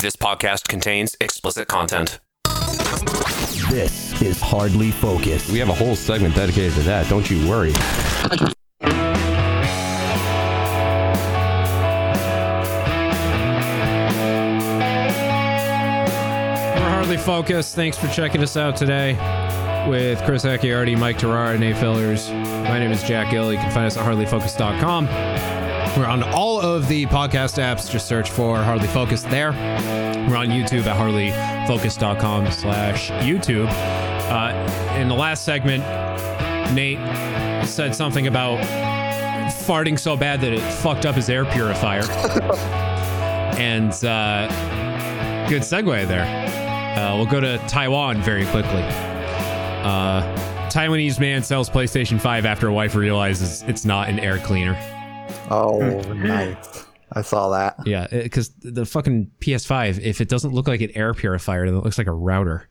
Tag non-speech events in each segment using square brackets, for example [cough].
This podcast contains explicit content. This is Hardly Focused. We have a whole segment dedicated to that. Don't you worry. We're hardly focused. Thanks for checking us out today with Chris Acciardi, Mike Terrara, and Nate Fillers. My name is Jack Gill. You can find us at hardlyfocused.com. We're on all of the podcast apps. Just search for Hardly Focus there. We're on YouTube at hardlyfocused.com slash YouTube. Uh, in the last segment, Nate said something about farting so bad that it fucked up his air purifier. [laughs] and uh, good segue there. Uh, we'll go to Taiwan very quickly. Uh, Taiwanese man sells PlayStation 5 after wife realizes it's not an air cleaner. Oh, [laughs] nice. I saw that. Yeah, because the fucking PS5, if it doesn't look like an air purifier, then it looks like a router.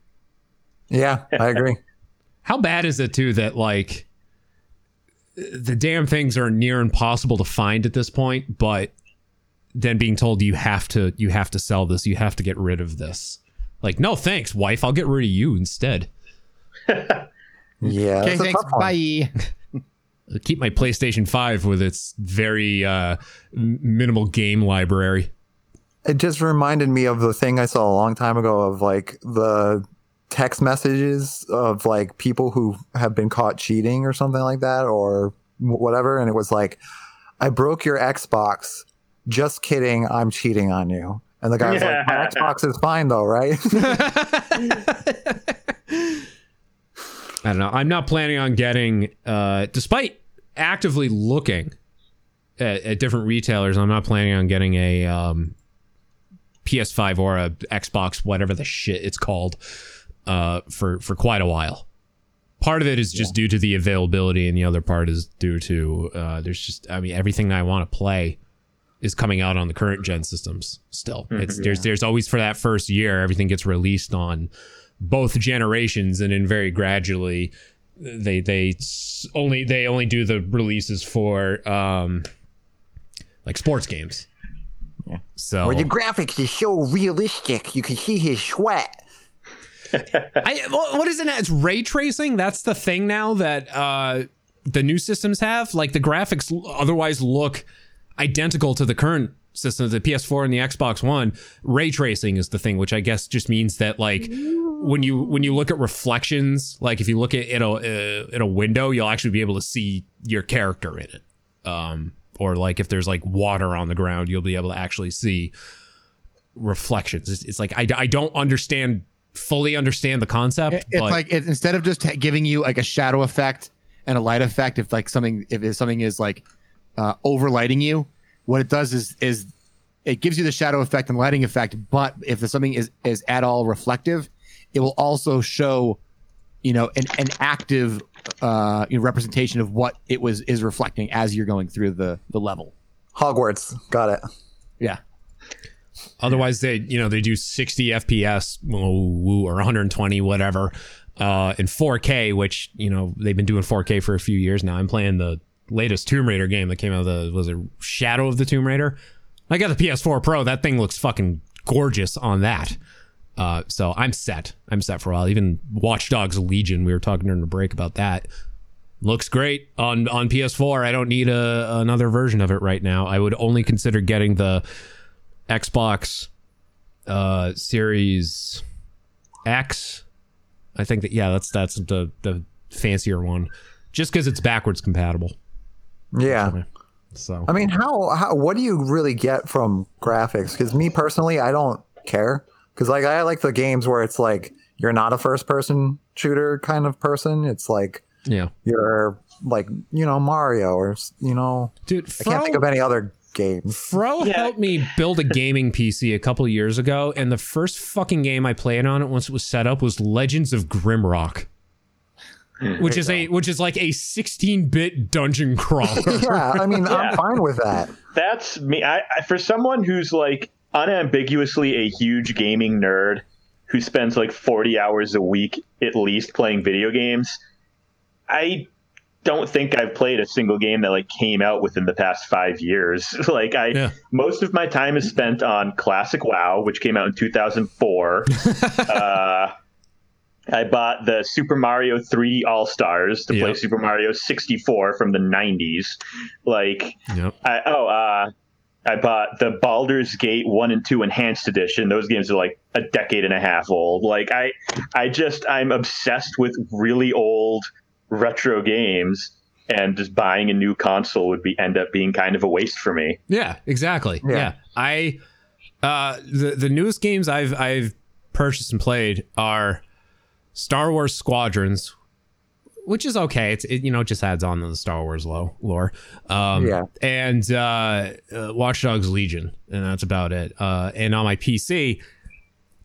Yeah, I agree. [laughs] How bad is it, too, that like the damn things are near impossible to find at this point, but then being told you have to you have to sell this, you have to get rid of this. Like, no thanks, wife. I'll get rid of you instead. [laughs] Yeah. Okay, thanks. Bye. Keep my PlayStation 5 with its very uh, minimal game library. It just reminded me of the thing I saw a long time ago of like the text messages of like people who have been caught cheating or something like that or whatever. And it was like, I broke your Xbox. Just kidding. I'm cheating on you. And the guy was like, my Xbox is fine though, right? [laughs] [laughs] [laughs] I don't know. I'm not planning on getting, uh, despite actively looking at, at different retailers, I'm not planning on getting a um, PS5 or a Xbox, whatever the shit it's called, uh, for for quite a while. Part of it is just due to the availability, and the other part is due to uh, there's just, I mean, everything I want to play is coming out on the current gen systems. Still, it's there's there's always for that first year, everything gets released on both generations and then very gradually they they only they only do the releases for um like sports games so Where the graphics is so realistic, you can see his sweat. [laughs] I, what is it now? It's ray tracing. That's the thing now that uh, the new systems have. Like the graphics otherwise look identical to the current systems, the PS4 and the Xbox One. Ray tracing is the thing, which I guess just means that like when you when you look at reflections, like if you look at in a uh, in a window, you'll actually be able to see your character in it. Um, or like if there's like water on the ground, you'll be able to actually see reflections. It's, it's like I, I don't understand fully understand the concept. It- it's like it, instead of just giving you like a shadow effect and a light effect, if like something if if something is like uh, overlighting you, what it does is is it gives you the shadow effect and lighting effect. But if the something is is at all reflective, it will also show, you know, an an active uh, you know, representation of what it was is reflecting as you're going through the the level. Hogwarts. Got it. Yeah. Otherwise, they you know they do 60 FPS woo, or 120 whatever uh, in 4K, which you know they've been doing 4K for a few years now. I'm playing the latest Tomb Raider game that came out. The was it Shadow of the Tomb Raider? I got the PS4 Pro. That thing looks fucking gorgeous on that. Uh, so I'm set. I'm set for a while. Even Watch Dogs Legion. We were talking during the break about that. Looks great on on PS4. I don't need a another version of it right now. I would only consider getting the Xbox uh Series X. I think that yeah, that's that's the the fancier one. Just because it's backwards compatible. Yeah. So I mean, how, how what do you really get from graphics? Because me personally, I don't care. Because like I like the games where it's like you're not a first person shooter kind of person. It's like yeah, you're like you know Mario or you know dude, I can't think of any other games. Fro helped me build a gaming PC a couple years ago, and the first fucking game I played on it once it was set up was Legends of Grimrock. Which is a which is like a 16-bit dungeon crawler. [laughs] yeah, I mean I'm fine with that. That's me. I, I for someone who's like unambiguously a huge gaming nerd who spends like 40 hours a week at least playing video games. I don't think I've played a single game that like came out within the past five years. [laughs] like I, Yeah. most of my time is spent on classic WoW, which came out in 2004. [laughs] uh, I bought the Super Mario 3D All Stars to play Super Mario 64 from the 90s. Like, Yep. I, oh, uh, I bought the Baldur's Gate 1 and 2 Enhanced Edition. Those games are like a decade and a half old. Like, I, I just, I'm obsessed with really old retro games. And just buying a new console would be end up being kind of a waste for me. Yeah, exactly. Yeah. Yeah. I uh the the newest games I've I've purchased and played are Star Wars Squadrons, which is okay. It's it, you know just adds on to the Star Wars lo- lore. Um Yeah. and uh, uh Watch Dogs Legion and that's about it. Uh and on my PC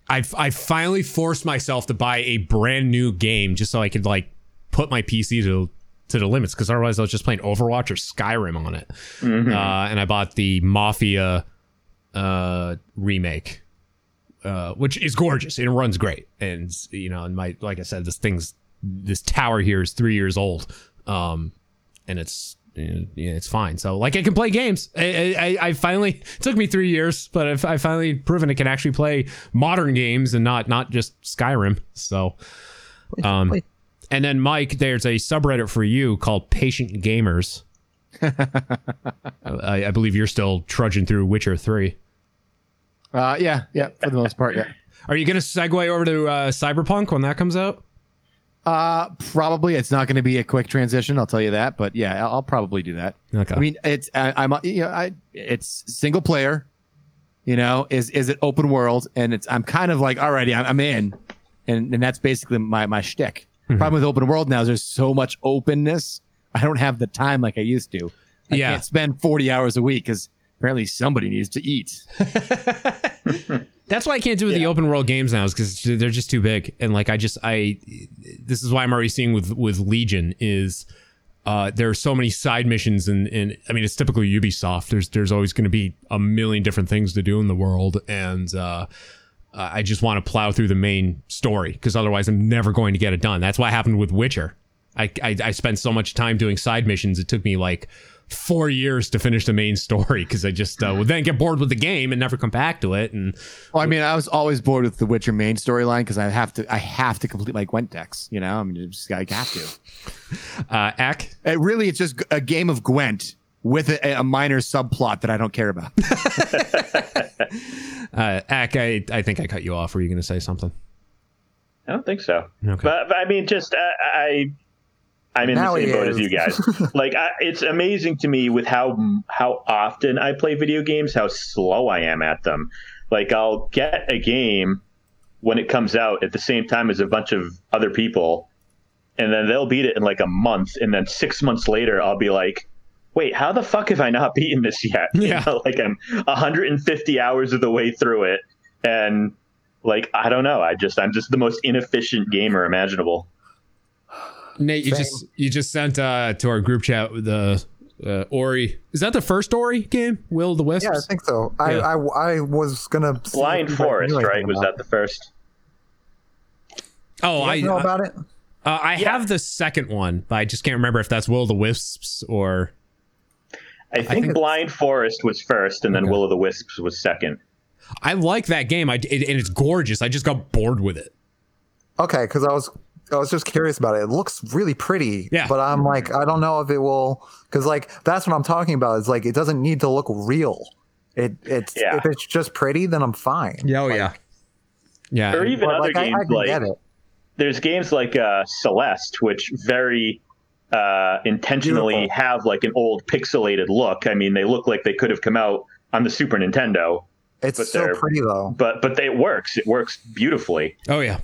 I've I finally forced myself to buy a brand new game just so I could like put my PC to to the limits because otherwise I was just playing Overwatch or Skyrim on it. Uh, and I bought the Mafia uh, remake, uh, which is gorgeous. It runs great, and you know, and my like I said, this thing's this tower here is three years old, um, and it's yeah, it's fine. So like I can play games. I, I, I finally it took me three years, but I've, I finally proven it can actually play modern games and not not just Skyrim. So, um, and then Mike, there's a subreddit for you called Patient Gamers. [laughs] I, I believe you're still trudging through Witcher Three. Uh, yeah, yeah, for the most part, yeah. [laughs] Are you going to segue over to uh, Cyberpunk when that comes out? Uh, probably it's not going to be a quick transition. I'll tell you that. But yeah, I'll, I'll probably do that. Okay. I mean, it's I, I'm you know I it's single player. You know, is is it open world? And it's I'm kind of like alrighty, I'm, I'm in, and and that's basically my my shtick. Problem with open world now is there's so much openness. I don't have the time like I used to. I Yeah. can't spend 40 hours a week because apparently somebody needs to eat. [laughs] That's why I can't do the open world games now, is because they're just too big. And like I just I, this is why I'm already seeing with with Legion is. Uh, there are so many side missions, and, and I mean it's typically Ubisoft. There's there's always going to be a million different things to do in the world, and uh, uh, I just want to plow through the main story because otherwise I'm never going to get it done. That's what happened with Witcher. I, I I spent so much time doing side missions. It took me like four years to finish the main story because I just uh, would then get bored with the game and never come back to it. And Well, I mean, I was always bored with the Witcher main storyline because I have to I have to complete my Gwent decks. You know, I mean, it's just I have to. [laughs] uh, Ack, It really, it's just a game of Gwent with a, a minor subplot that I don't care about. [laughs] uh, Ack, I I think I cut you off. Were you going to say something? I don't think so. Okay. But, but I mean, just uh, I, I'm in Now the same boat is. as you guys. [laughs] like, I, it's amazing to me with how how often I play video games, how slow I am at them. Like, I'll get a game when it comes out at the same time as a bunch of other people, and then they'll beat it in like a month, and then six months later, I'll be like. Wait, how the fuck have I not [laughs] beaten this yet? You Yeah. know, like I'm 150 hours of the way through it, and like I don't know. I just I'm just the most inefficient gamer imaginable. Nate, you Same. just you just sent uh, to our group chat the uh, Ori. Is that the first Ori game? Will of the Wisps? Yeah, I think so. I, Yeah. I, I was gonna Blind if you guys Forest, right? anything Was that the first? oh, it. I You guys know uh, about it? I have the second one, but I just can't remember if that's Will of the Wisps or I think, think Blind Forest was first, and then Okay. Will of the Wisps was second. I like that game. I it, and it's gorgeous. I just got bored with it. Okay, because I was I was just curious about it. It looks really pretty. Yeah. But I'm like, I don't know if it will because like that's what I'm talking about. Is like it doesn't need to look real. It it's Yeah. if it's just pretty, then I'm fine. oh yeah, yeah. Or even But, other like, games I can like get it. there's games like uh, Celeste, which very uh, intentionally Beautiful. have like an old pixelated look. I mean, they look like they could have come out on the Super Nintendo, It's so they're- pretty though. but but it works. It works beautifully. oh yeah.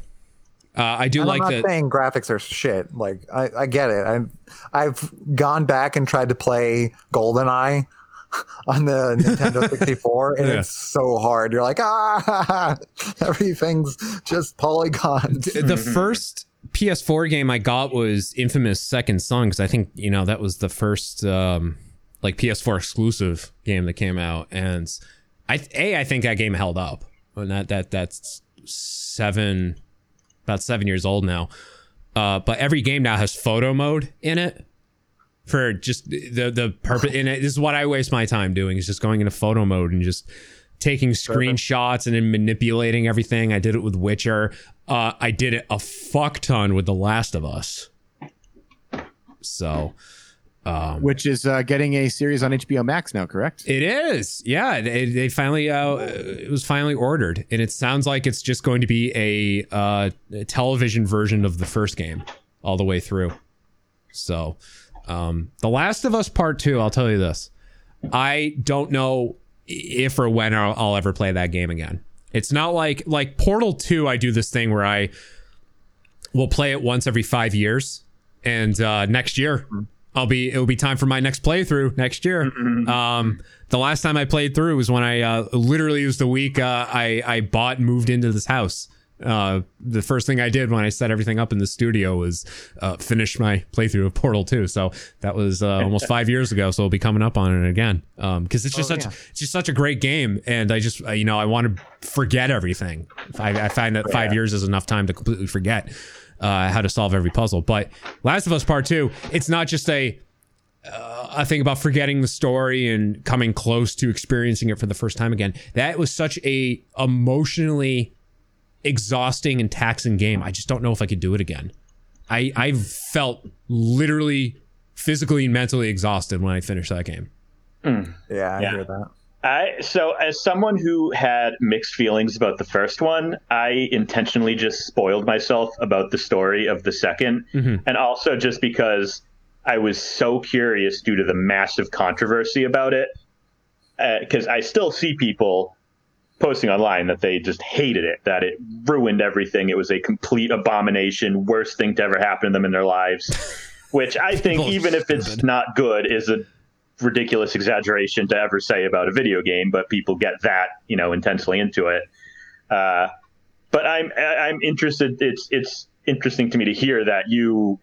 Uh, I do And like I'm not that. saying graphics are shit. Like I, I get it. I've I've gone back and tried to play GoldenEye [laughs] on the Nintendo [laughs] 64, and Yeah. it's so hard. You're like, ah, [laughs] everything's just polygons. the first PS4 game I got was Infamous Second Son because I think you know that was the first um, like PS4 exclusive game that came out, and I a I think that game held up, and that that that's seven about seven years old now. Uh, but every game now has photo mode in it, for just the the purpose. And it, this is what I waste my time doing is just going into photo mode and just taking screenshots and then manipulating everything. I did it with Witcher. Uh, I did it a fuck ton with The Last of Us. So which is uh, getting a series on HBO Max now, correct? it is, yeah. They, they finally, uh, it was finally ordered, and it sounds like it's just going to be a, uh, a television version of the first game all the way through. So, um, The Last of Us Part Two. I'll tell you this: I don't know if or when I'll, I'll ever play that game again. It's not like like Portal Two. I do this thing where I will play it once every five years, and uh, next year I'll be it'll be time for my next playthrough next year. Um, the last time I played through was when I uh, literally was the week uh, I I bought and moved into this house. Uh, the first thing I did when I set everything up in the studio was uh, finish my playthrough of Portal 2. So that was uh, almost [laughs] five years ago. So I'll be coming up on it again because it's just such it's just such a great game, and I just uh, you know I want to forget everything. I, I find that five years is enough time to completely forget uh, how to solve every puzzle. But Last of Us Part Two, it's not just a a thing about forgetting the story and coming close to experiencing it for the first time again. That was such a emotionally exhausting and taxing game. I just don't know if I could do it again. I I felt literally physically and mentally exhausted when I finished that game. Yeah, I Yeah. hear that. I so as someone who had mixed feelings about the first one, I intentionally just spoiled myself about the story of the 2nd and also just because I was so curious due to the massive controversy about it. Uh, because I still see people posting online that they just hated it, that it ruined everything. It was a complete abomination, worst thing to ever happen to them in their lives. [laughs] Which I think, even if it's not good, is a ridiculous exaggeration to ever say about a video game, but people get that you know intensely into it. Uh, but I'm I'm interested. It's it's interesting to me to hear that you,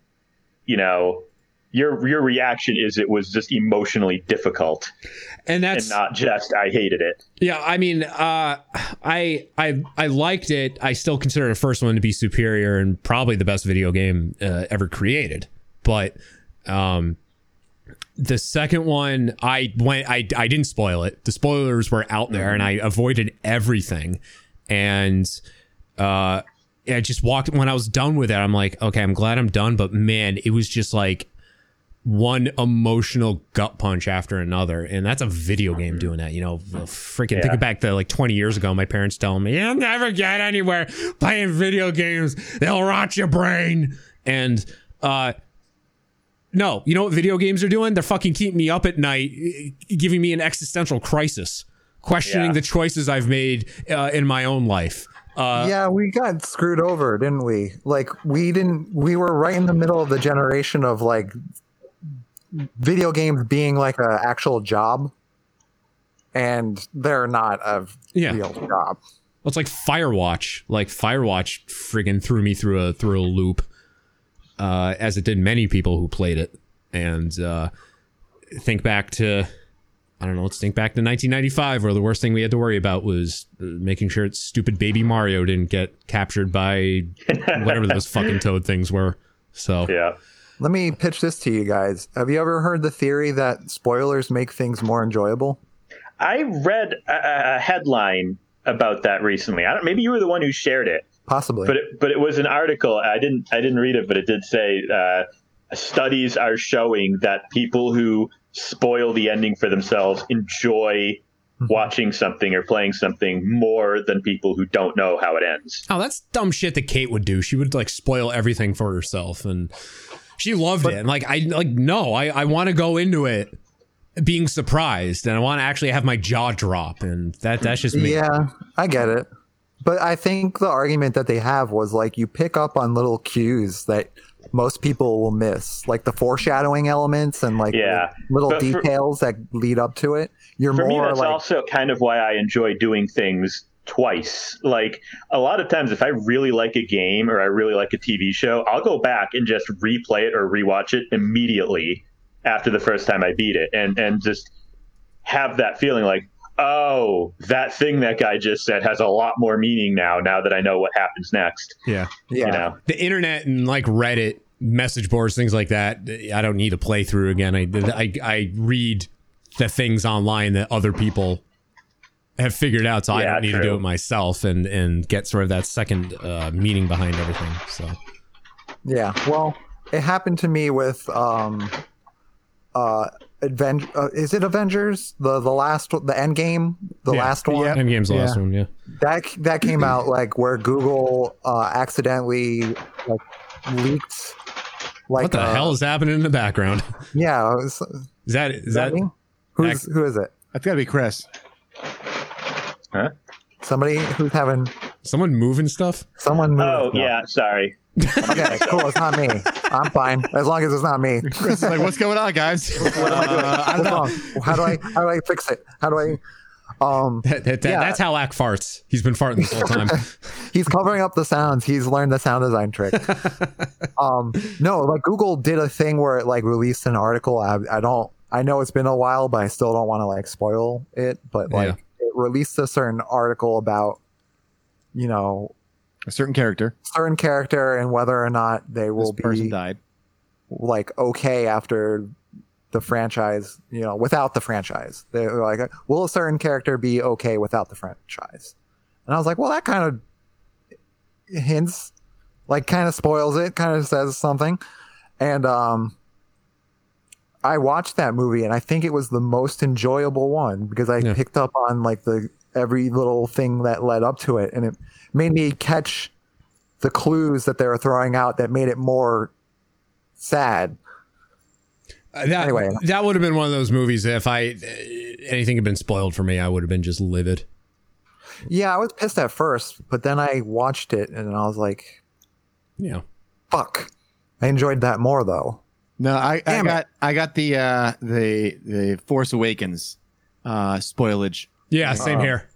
you know, your your reaction is it was just emotionally difficult And that's and not just I hated it. Yeah, I mean, uh, I I I liked it. I still consider the first one to be superior and probably the best video game uh, ever created. But um, the second one, I went. I I didn't spoil it. The spoilers were out there, and I avoided everything. And uh, I just walked when I was done with it. I'm like, okay, I'm glad I'm done. But man, it was just like one emotional gut punch after another and that's a video game doing that you know freaking thinking back to like 20 years ago my parents telling me you'll never get anywhere playing video games they'll rot your brain and uh no you know what video games are doing they're fucking keeping me up at night eh, giving me an existential crisis questioning Yeah. the choices i've made uh, in my own life uh, yeah, we got screwed over, didn't we? Like we didn't. We were right in the middle of the generation of like video games being like an actual job, and they're not a Yeah. real job. Well, it's like Firewatch. Like Firewatch friggin' threw me through a through a loop, uh, as it did many people who played it. And uh, think back to, I don't know, let's think back to 1995, where the worst thing we had to worry about was uh, making sure that stupid baby Mario didn't get captured by whatever those fucking toad things were. So Yeah. Let me pitch this to you guys. Have you ever heard the theory that spoilers make things more enjoyable? I read a, a headline about that recently. I don't. Maybe you were the one who shared it. Possibly. but it, but it was an article. I didn't I didn't read it, but it did say uh, studies are showing that people who spoil the ending for themselves enjoy watching something or playing something more than people who don't know how it ends. Oh, that's dumb shit that Kate would do. She would like spoil everything for herself and she loved it. And like I like no, I, I want to go into it being surprised and I want to actually have my jaw drop and that that's just me. Yeah, I get it. But I think the argument that they have was like you pick up on little cues that most people will miss, like the foreshadowing elements and like Yeah. little But for- details that lead up to it. You're For me, more that's like also kind of why I enjoy doing things twice. Like a lot of times, if I really like a game or I really like a TV show, I'll go back and just replay it or rewatch it immediately after the first time I beat it, and and just have that feeling like, oh, that thing that guy just said has a lot more meaning now. Now that I know what happens next, Yeah. yeah. you know. The internet and like Reddit message boards, things like that. I don't need to play through again. I I, I read the things online that other people have figured out, so I Yeah, don't need to do it myself and and get sort of that second uh, meaning behind everything. So Yeah. Well, it happened to me with um uh Aven- uh, is it Avengers? The the last the end game, the Yeah. last one. Endgame's the Yeah. last one, yeah. That that came out like where Google uh accidentally like leaked like What the uh, hell is happening in the background? [laughs] Yeah, was- Is that is is that that me? Who's who is it? That's got to be Chris. Huh? Somebody who's having someone moving stuff? someone move. Oh No. yeah, sorry. Okay, [laughs] cool. It's not me. I'm fine as long as it's not me. Chris is like, what's going on, guys? [laughs] Uh, I don't What's know. wrong? How do I how do I fix it? How do I um That, that, that- Yeah. That's how Ack farts. He's been farting this whole time. [laughs] he's covering up the sounds. He's learned the sound design trick. um, no, like Google did a thing where it like released an article. I, I don't. I know it's been a while, but I still don't want to like spoil it. But like, Yeah. it released a certain article about, you know, A certain character. certain character and whether or not they will This person be died. like okay after the franchise. You know, without the franchise, they're like, will a certain character be okay without the franchise? And I was like, well, that kind of hints, like, kind of spoils it, kind of says something. And um, I watched that movie, and I think it was the most enjoyable one because I Yeah. picked up on like the every little thing that led up to it, and it made me catch the clues that they were throwing out that made it more sad. Uh, that Anyway. that would have been one of those movies. that If I uh, anything had been spoiled for me, I would have been just livid. Yeah, I was pissed at first, but then I watched it and I was like, Yeah. "Fuck!" I enjoyed that more though. No, I, I Damn it. got I got the uh the the Force Awakens uh spoilage. Yeah. Same um, here.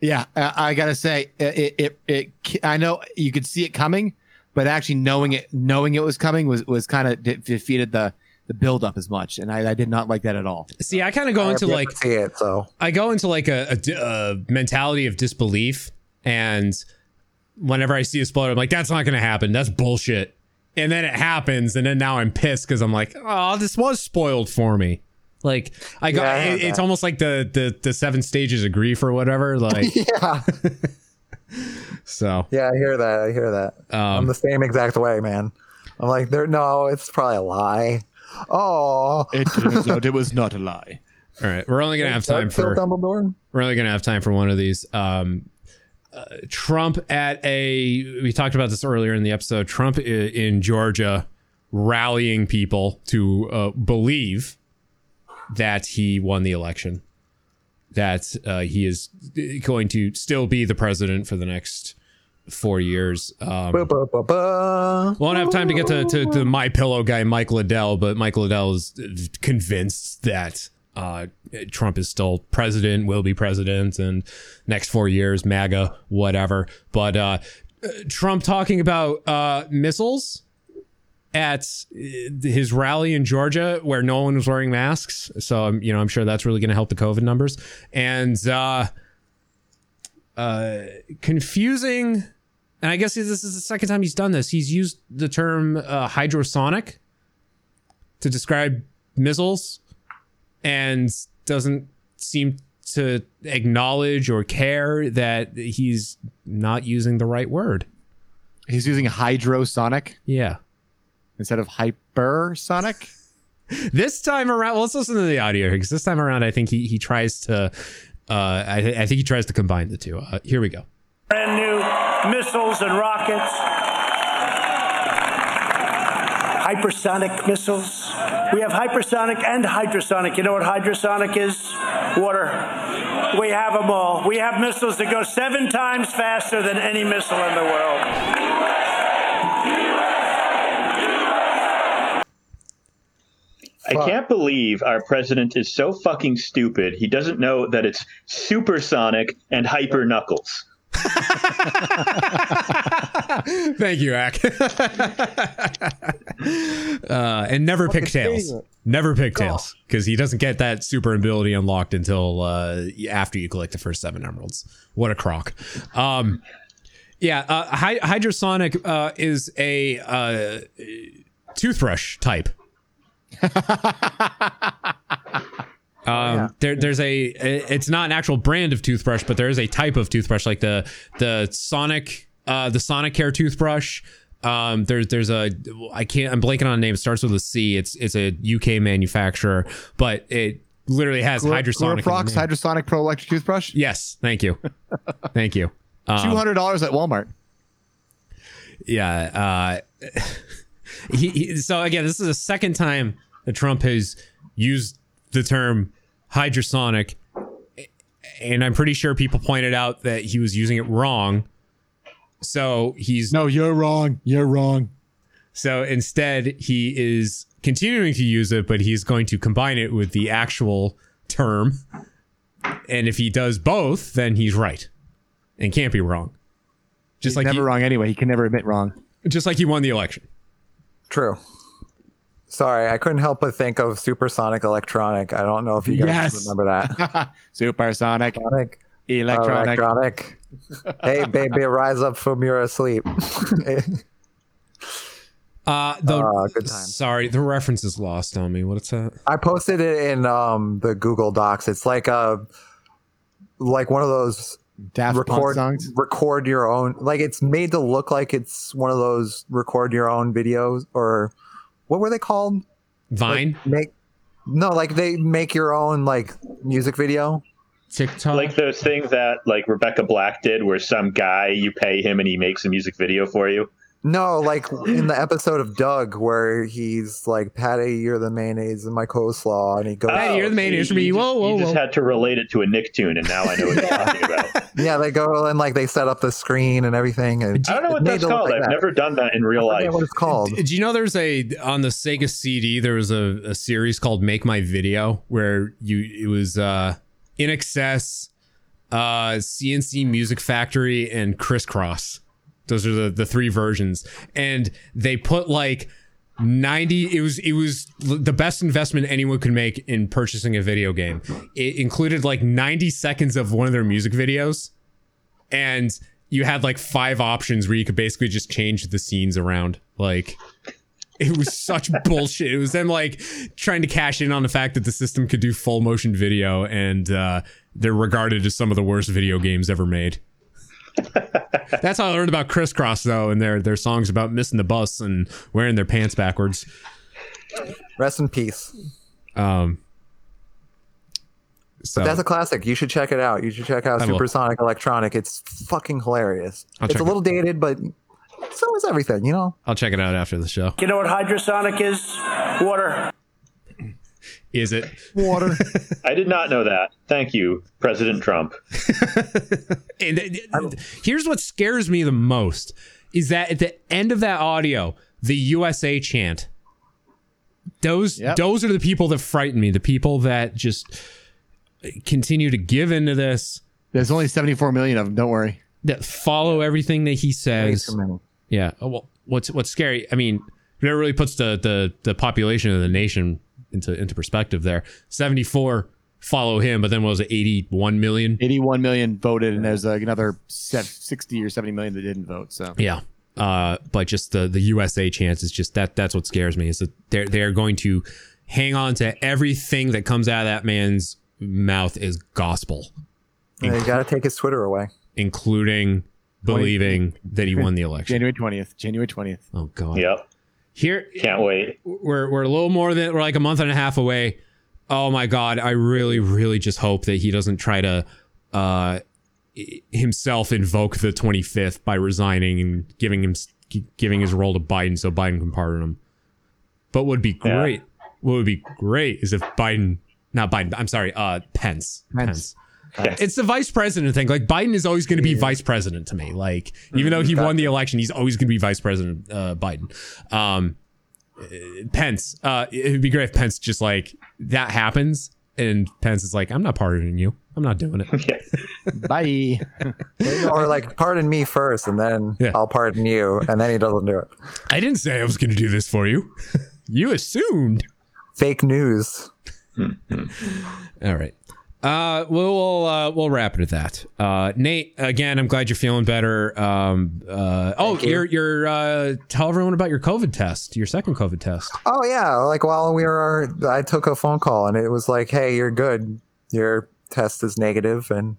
Yeah, I, I gotta say it, it it it I know you could see it coming, but actually knowing it knowing it was coming was was kind of de- defeated the the build up as much, and I, I did not like that at all. See, I kind of go I into like see it, so I go into like a, a a mentality of disbelief, and whenever I see a spoiler, I'm like, "That's not going to happen. That's bullshit." And then it happens, and then now I'm pissed because I'm like, "Oh, this was spoiled for me." Like I got, Yeah, I it- it's almost like the, the the seven stages of grief or whatever. Like [laughs] yeah, [laughs] so, yeah, I hear that. I hear that. I'm um, the same exact way, man. I'm like, there. No, it's probably a lie. Oh, It turns out it was not a lie. [laughs] all right, we're only gonna have time for Dumbledore. we're only going to have time for one of these. Um, uh, Trump at a, we talked about this earlier in the episode. Trump i- in Georgia rallying people to uh, believe that he won the election, that uh, he is going to still be the president for the next four years. Um, Ba, ba, ba. Won't have time to get to, to, to my pillow guy, Mike Lindell, but Mike Lindell is convinced that uh, Trump is still president, will be president, and next four years, MAGA, whatever. But uh, uh, Trump talking about uh, missiles at uh, his rally in Georgia where no one was wearing masks. So, um, you know, I'm sure that's really going to help the COVID numbers. And uh, uh, confusing and I guess this is the second time he's done this. He's used the term uh, hydrosonic to describe missiles and doesn't seem to acknowledge or care that he's not using the right word. He's using hydrosonic Yeah. Instead of hypersonic. [laughs] This time around, well, let's listen to the audio because this time around, I think he, he tries to, uh, I, th- I think he tries to combine the two. Uh, here we go. brand new missiles and rockets, hypersonic missiles. We have hypersonic and hydrosonic. You know what hydrosonic is? Water. We have them all. We have missiles that go seven times faster than any missile in the world. I can't believe our president is so fucking stupid. He doesn't know that it's supersonic and hyper knuckles. [laughs] Thank you, Ack. [laughs] uh, and never pick tails. Never pick tails because he doesn't get that super ability unlocked until uh, after you collect the first seven emeralds. What a crock. Um, yeah, uh, hy- hydrosonic uh, is a uh, toothbrush type. [laughs] Um, there, there's a. It's not an actual brand of toothbrush, but there is a type of toothbrush, like the the Sonic, uh, the Sonicare toothbrush. Um, there's there's a I can't I'm blanking on the name. It starts with a C. It's it's a UK manufacturer, but it literally has hydrosonic. in the Curaprox name. Hydrosonic Pro Electric Toothbrush. yes, thank you, thank you. [laughs] Um, Two hundred dollars at Walmart. yeah. Uh, [laughs] he, he, so again, this is the second time that Trump has used the term hydrosonic, and I'm pretty sure people pointed out that he was using it wrong. So he's No, you're wrong. You're wrong. so instead he is continuing to use it, but he's going to combine it with the actual term. And if he does both, then he's right and can't be wrong. Just He's like never he, wrong anyway. He can never admit wrong. just like he won the election. True. Sorry, I couldn't help but think of Supersonic Electronic. I don't know if you guys Yes. remember that. [laughs] Supersonic, Sonic electronic. Electronic. hey, baby, rise up from your sleep. [laughs] Uh, the Uh, sorry, the reference is lost on me. What's that? I posted it in um, the Google Docs. It's like a like one of those Daft Punk record songs. record your own like it's made to look like it's one of those record your own videos or what were they called? Vine, Make no, like they make your own like music video. TikTok. Like those things that like Rebecca Black did, where some guy you pay him and he makes a music video for you. No, like [laughs] in the episode of Doug where he's like, Patty, you're the mayonnaise in my coleslaw, and he goes, Patty, you're the mayonnaise you- for me. you Whoa, just- whoa, You just whoa. had to relate it to a Nicktoon, and now I know what you're talking about. [laughs] yeah, they go and like they set up the screen and everything. And I don't know what that's called. Like I've that. never done that in real I forget life. what it's called. Did you know there's a on the Sega CD there was a, a series called Make My Video where you it was uh INXS, uh C+C Music Factory and Kris Kross. Those are the the three versions, and they put like. 90 it was it was the best investment anyone could make in purchasing a video game. It included like 90 seconds of one of their music videos. And you had like five options where you could basically just change the scenes around. Like it was such [laughs] bullshit. It was them like trying to cash in on the fact that the system could do full motion video and uh, they're regarded as some of the worst video games ever made that's how i learned about Kris Kross though and their their songs about missing the bus and wearing their pants backwards Rest in peace. um so That's a classic. You should check it out. You should check out I will. Supersonic Electronic. It's fucking hilarious. I'll it's check a it. little dated, but so is everything, you know? i'll check it out after the show You know what hydrosonic is? Water. Is it Water. I did not know that. Thank you, President Trump. [laughs] And uh, th- th- here's what scares me the most is that at the end of that audio, the USA chant. Those Yep. those are the people that frighten me. The people that just continue to give into this, There's only 74 million of them. Don't worry. that follow everything that he says. Yeah. Oh, well, what's what's scary? I mean, that really puts the the the population of the nation into into perspective. There, seventy four follow him, but then what was it eighty one million? 81 million voted, and there's another 60 or 70 million that didn't vote. So Yeah. Uh, but just the the USA chance is just that that's what scares me is that they're they're going to hang on to everything that comes out of that man's mouth is gospel, Yeah, you got to take his Twitter away. including believing that he won the election. January 20th. January 20th. Oh god. Yep. Here Can't wait. we're we're a little more than we're like a month and a half away. Oh my god, I really really just hope that he doesn't try to uh himself invoke the 25th by resigning and giving him giving his role to Biden so Biden can pardon him. But what would be Yeah. great. What would be great is if Biden not Biden, I'm sorry, uh Pence. Pence. Pence. It's the vice president thing. Like Biden is always going to be vice president to me. Like even though he won the election, he's always going to be vice president uh, Biden. Um, uh, Pence. Uh, it would be great if Pence just like that happens, and Pence is like, "I'm not pardoning you. I'm not doing it." [laughs] Bye. [laughs] or like, pardon me first, and then Yeah. I'll pardon you, and then he doesn't do it. I didn't say I was going to do this for you. [laughs] you assumed. Fake news. All right. Uh, we'll uh, we'll wrap it at that. Uh, Nate, again, I'm glad you're feeling better. Um, uh, oh, you. you're you're uh, tell everyone about your COVID test, your second COVID test. Oh yeah, like while we were, I took a phone call and it was like, "Hey, you're good. Your test is and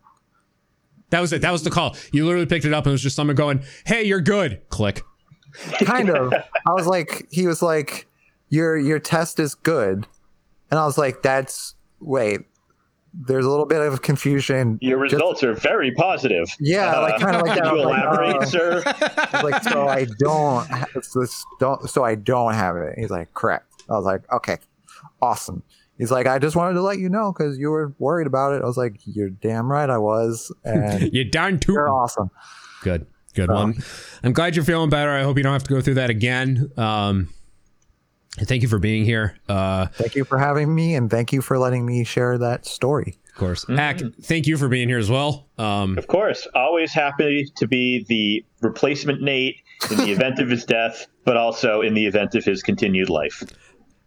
That was it. That was the call. You literally picked it up and it was just someone going, "Hey, you're good." Click. kind of. [laughs] I was like, he was like, "Your your test is good," and I was like, "That's wait." There's a little bit of confusion. Your Just- results are very positive. Yeah, like kind of like Can that. you I was like, elaborate, uh, sir? Like, so I don't, ha- so, don't, so I don't have it. He's like, correct. I was like, okay, awesome. He's like, I just wanted to let you know because you were worried about it. I was like, you're damn right, I was, and [laughs] You darn tootin'. you're awesome. Good. Good one. I'm glad you're feeling better. I hope you don't have to go through that again. Um, and thank you for being here. Uh, Thank you for having me, and thank you for letting me share that story. of course, Ack, thank you for being here as well. Um, Of course, always happy to be the replacement Nate in the event of his [laughs] death, but also in the event of his continued life.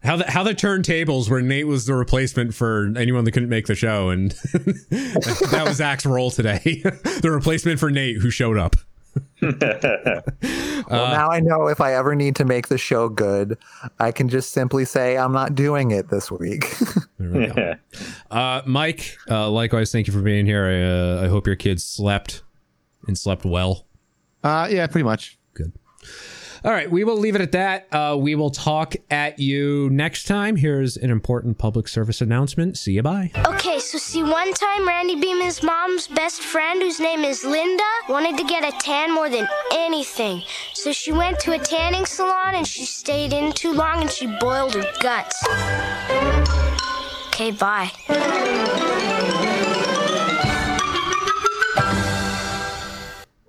how the how the turntables where Nate was the replacement for anyone that couldn't make the show, and [laughs] that was Ack's role today, [laughs] the replacement for Nate who showed up. [laughs] Well, now I know if I ever need to make the show good, I can just simply say I'm not doing it this week. [laughs] [laughs] Uh, Mike, uh, likewise, thank you for being here. I, uh, I hope your kids slept and slept well. Uh, yeah, pretty much. Good. All right, we will leave it at that. Uh, we will talk at you next time. Here's an important public service announcement. See you. Bye. Okay, so see, one time Randy Beeman's mom's best friend, whose name is Linda, wanted to get a tan more than anything. So she went to a tanning salon and she stayed in too long and she boiled her guts. Okay, bye.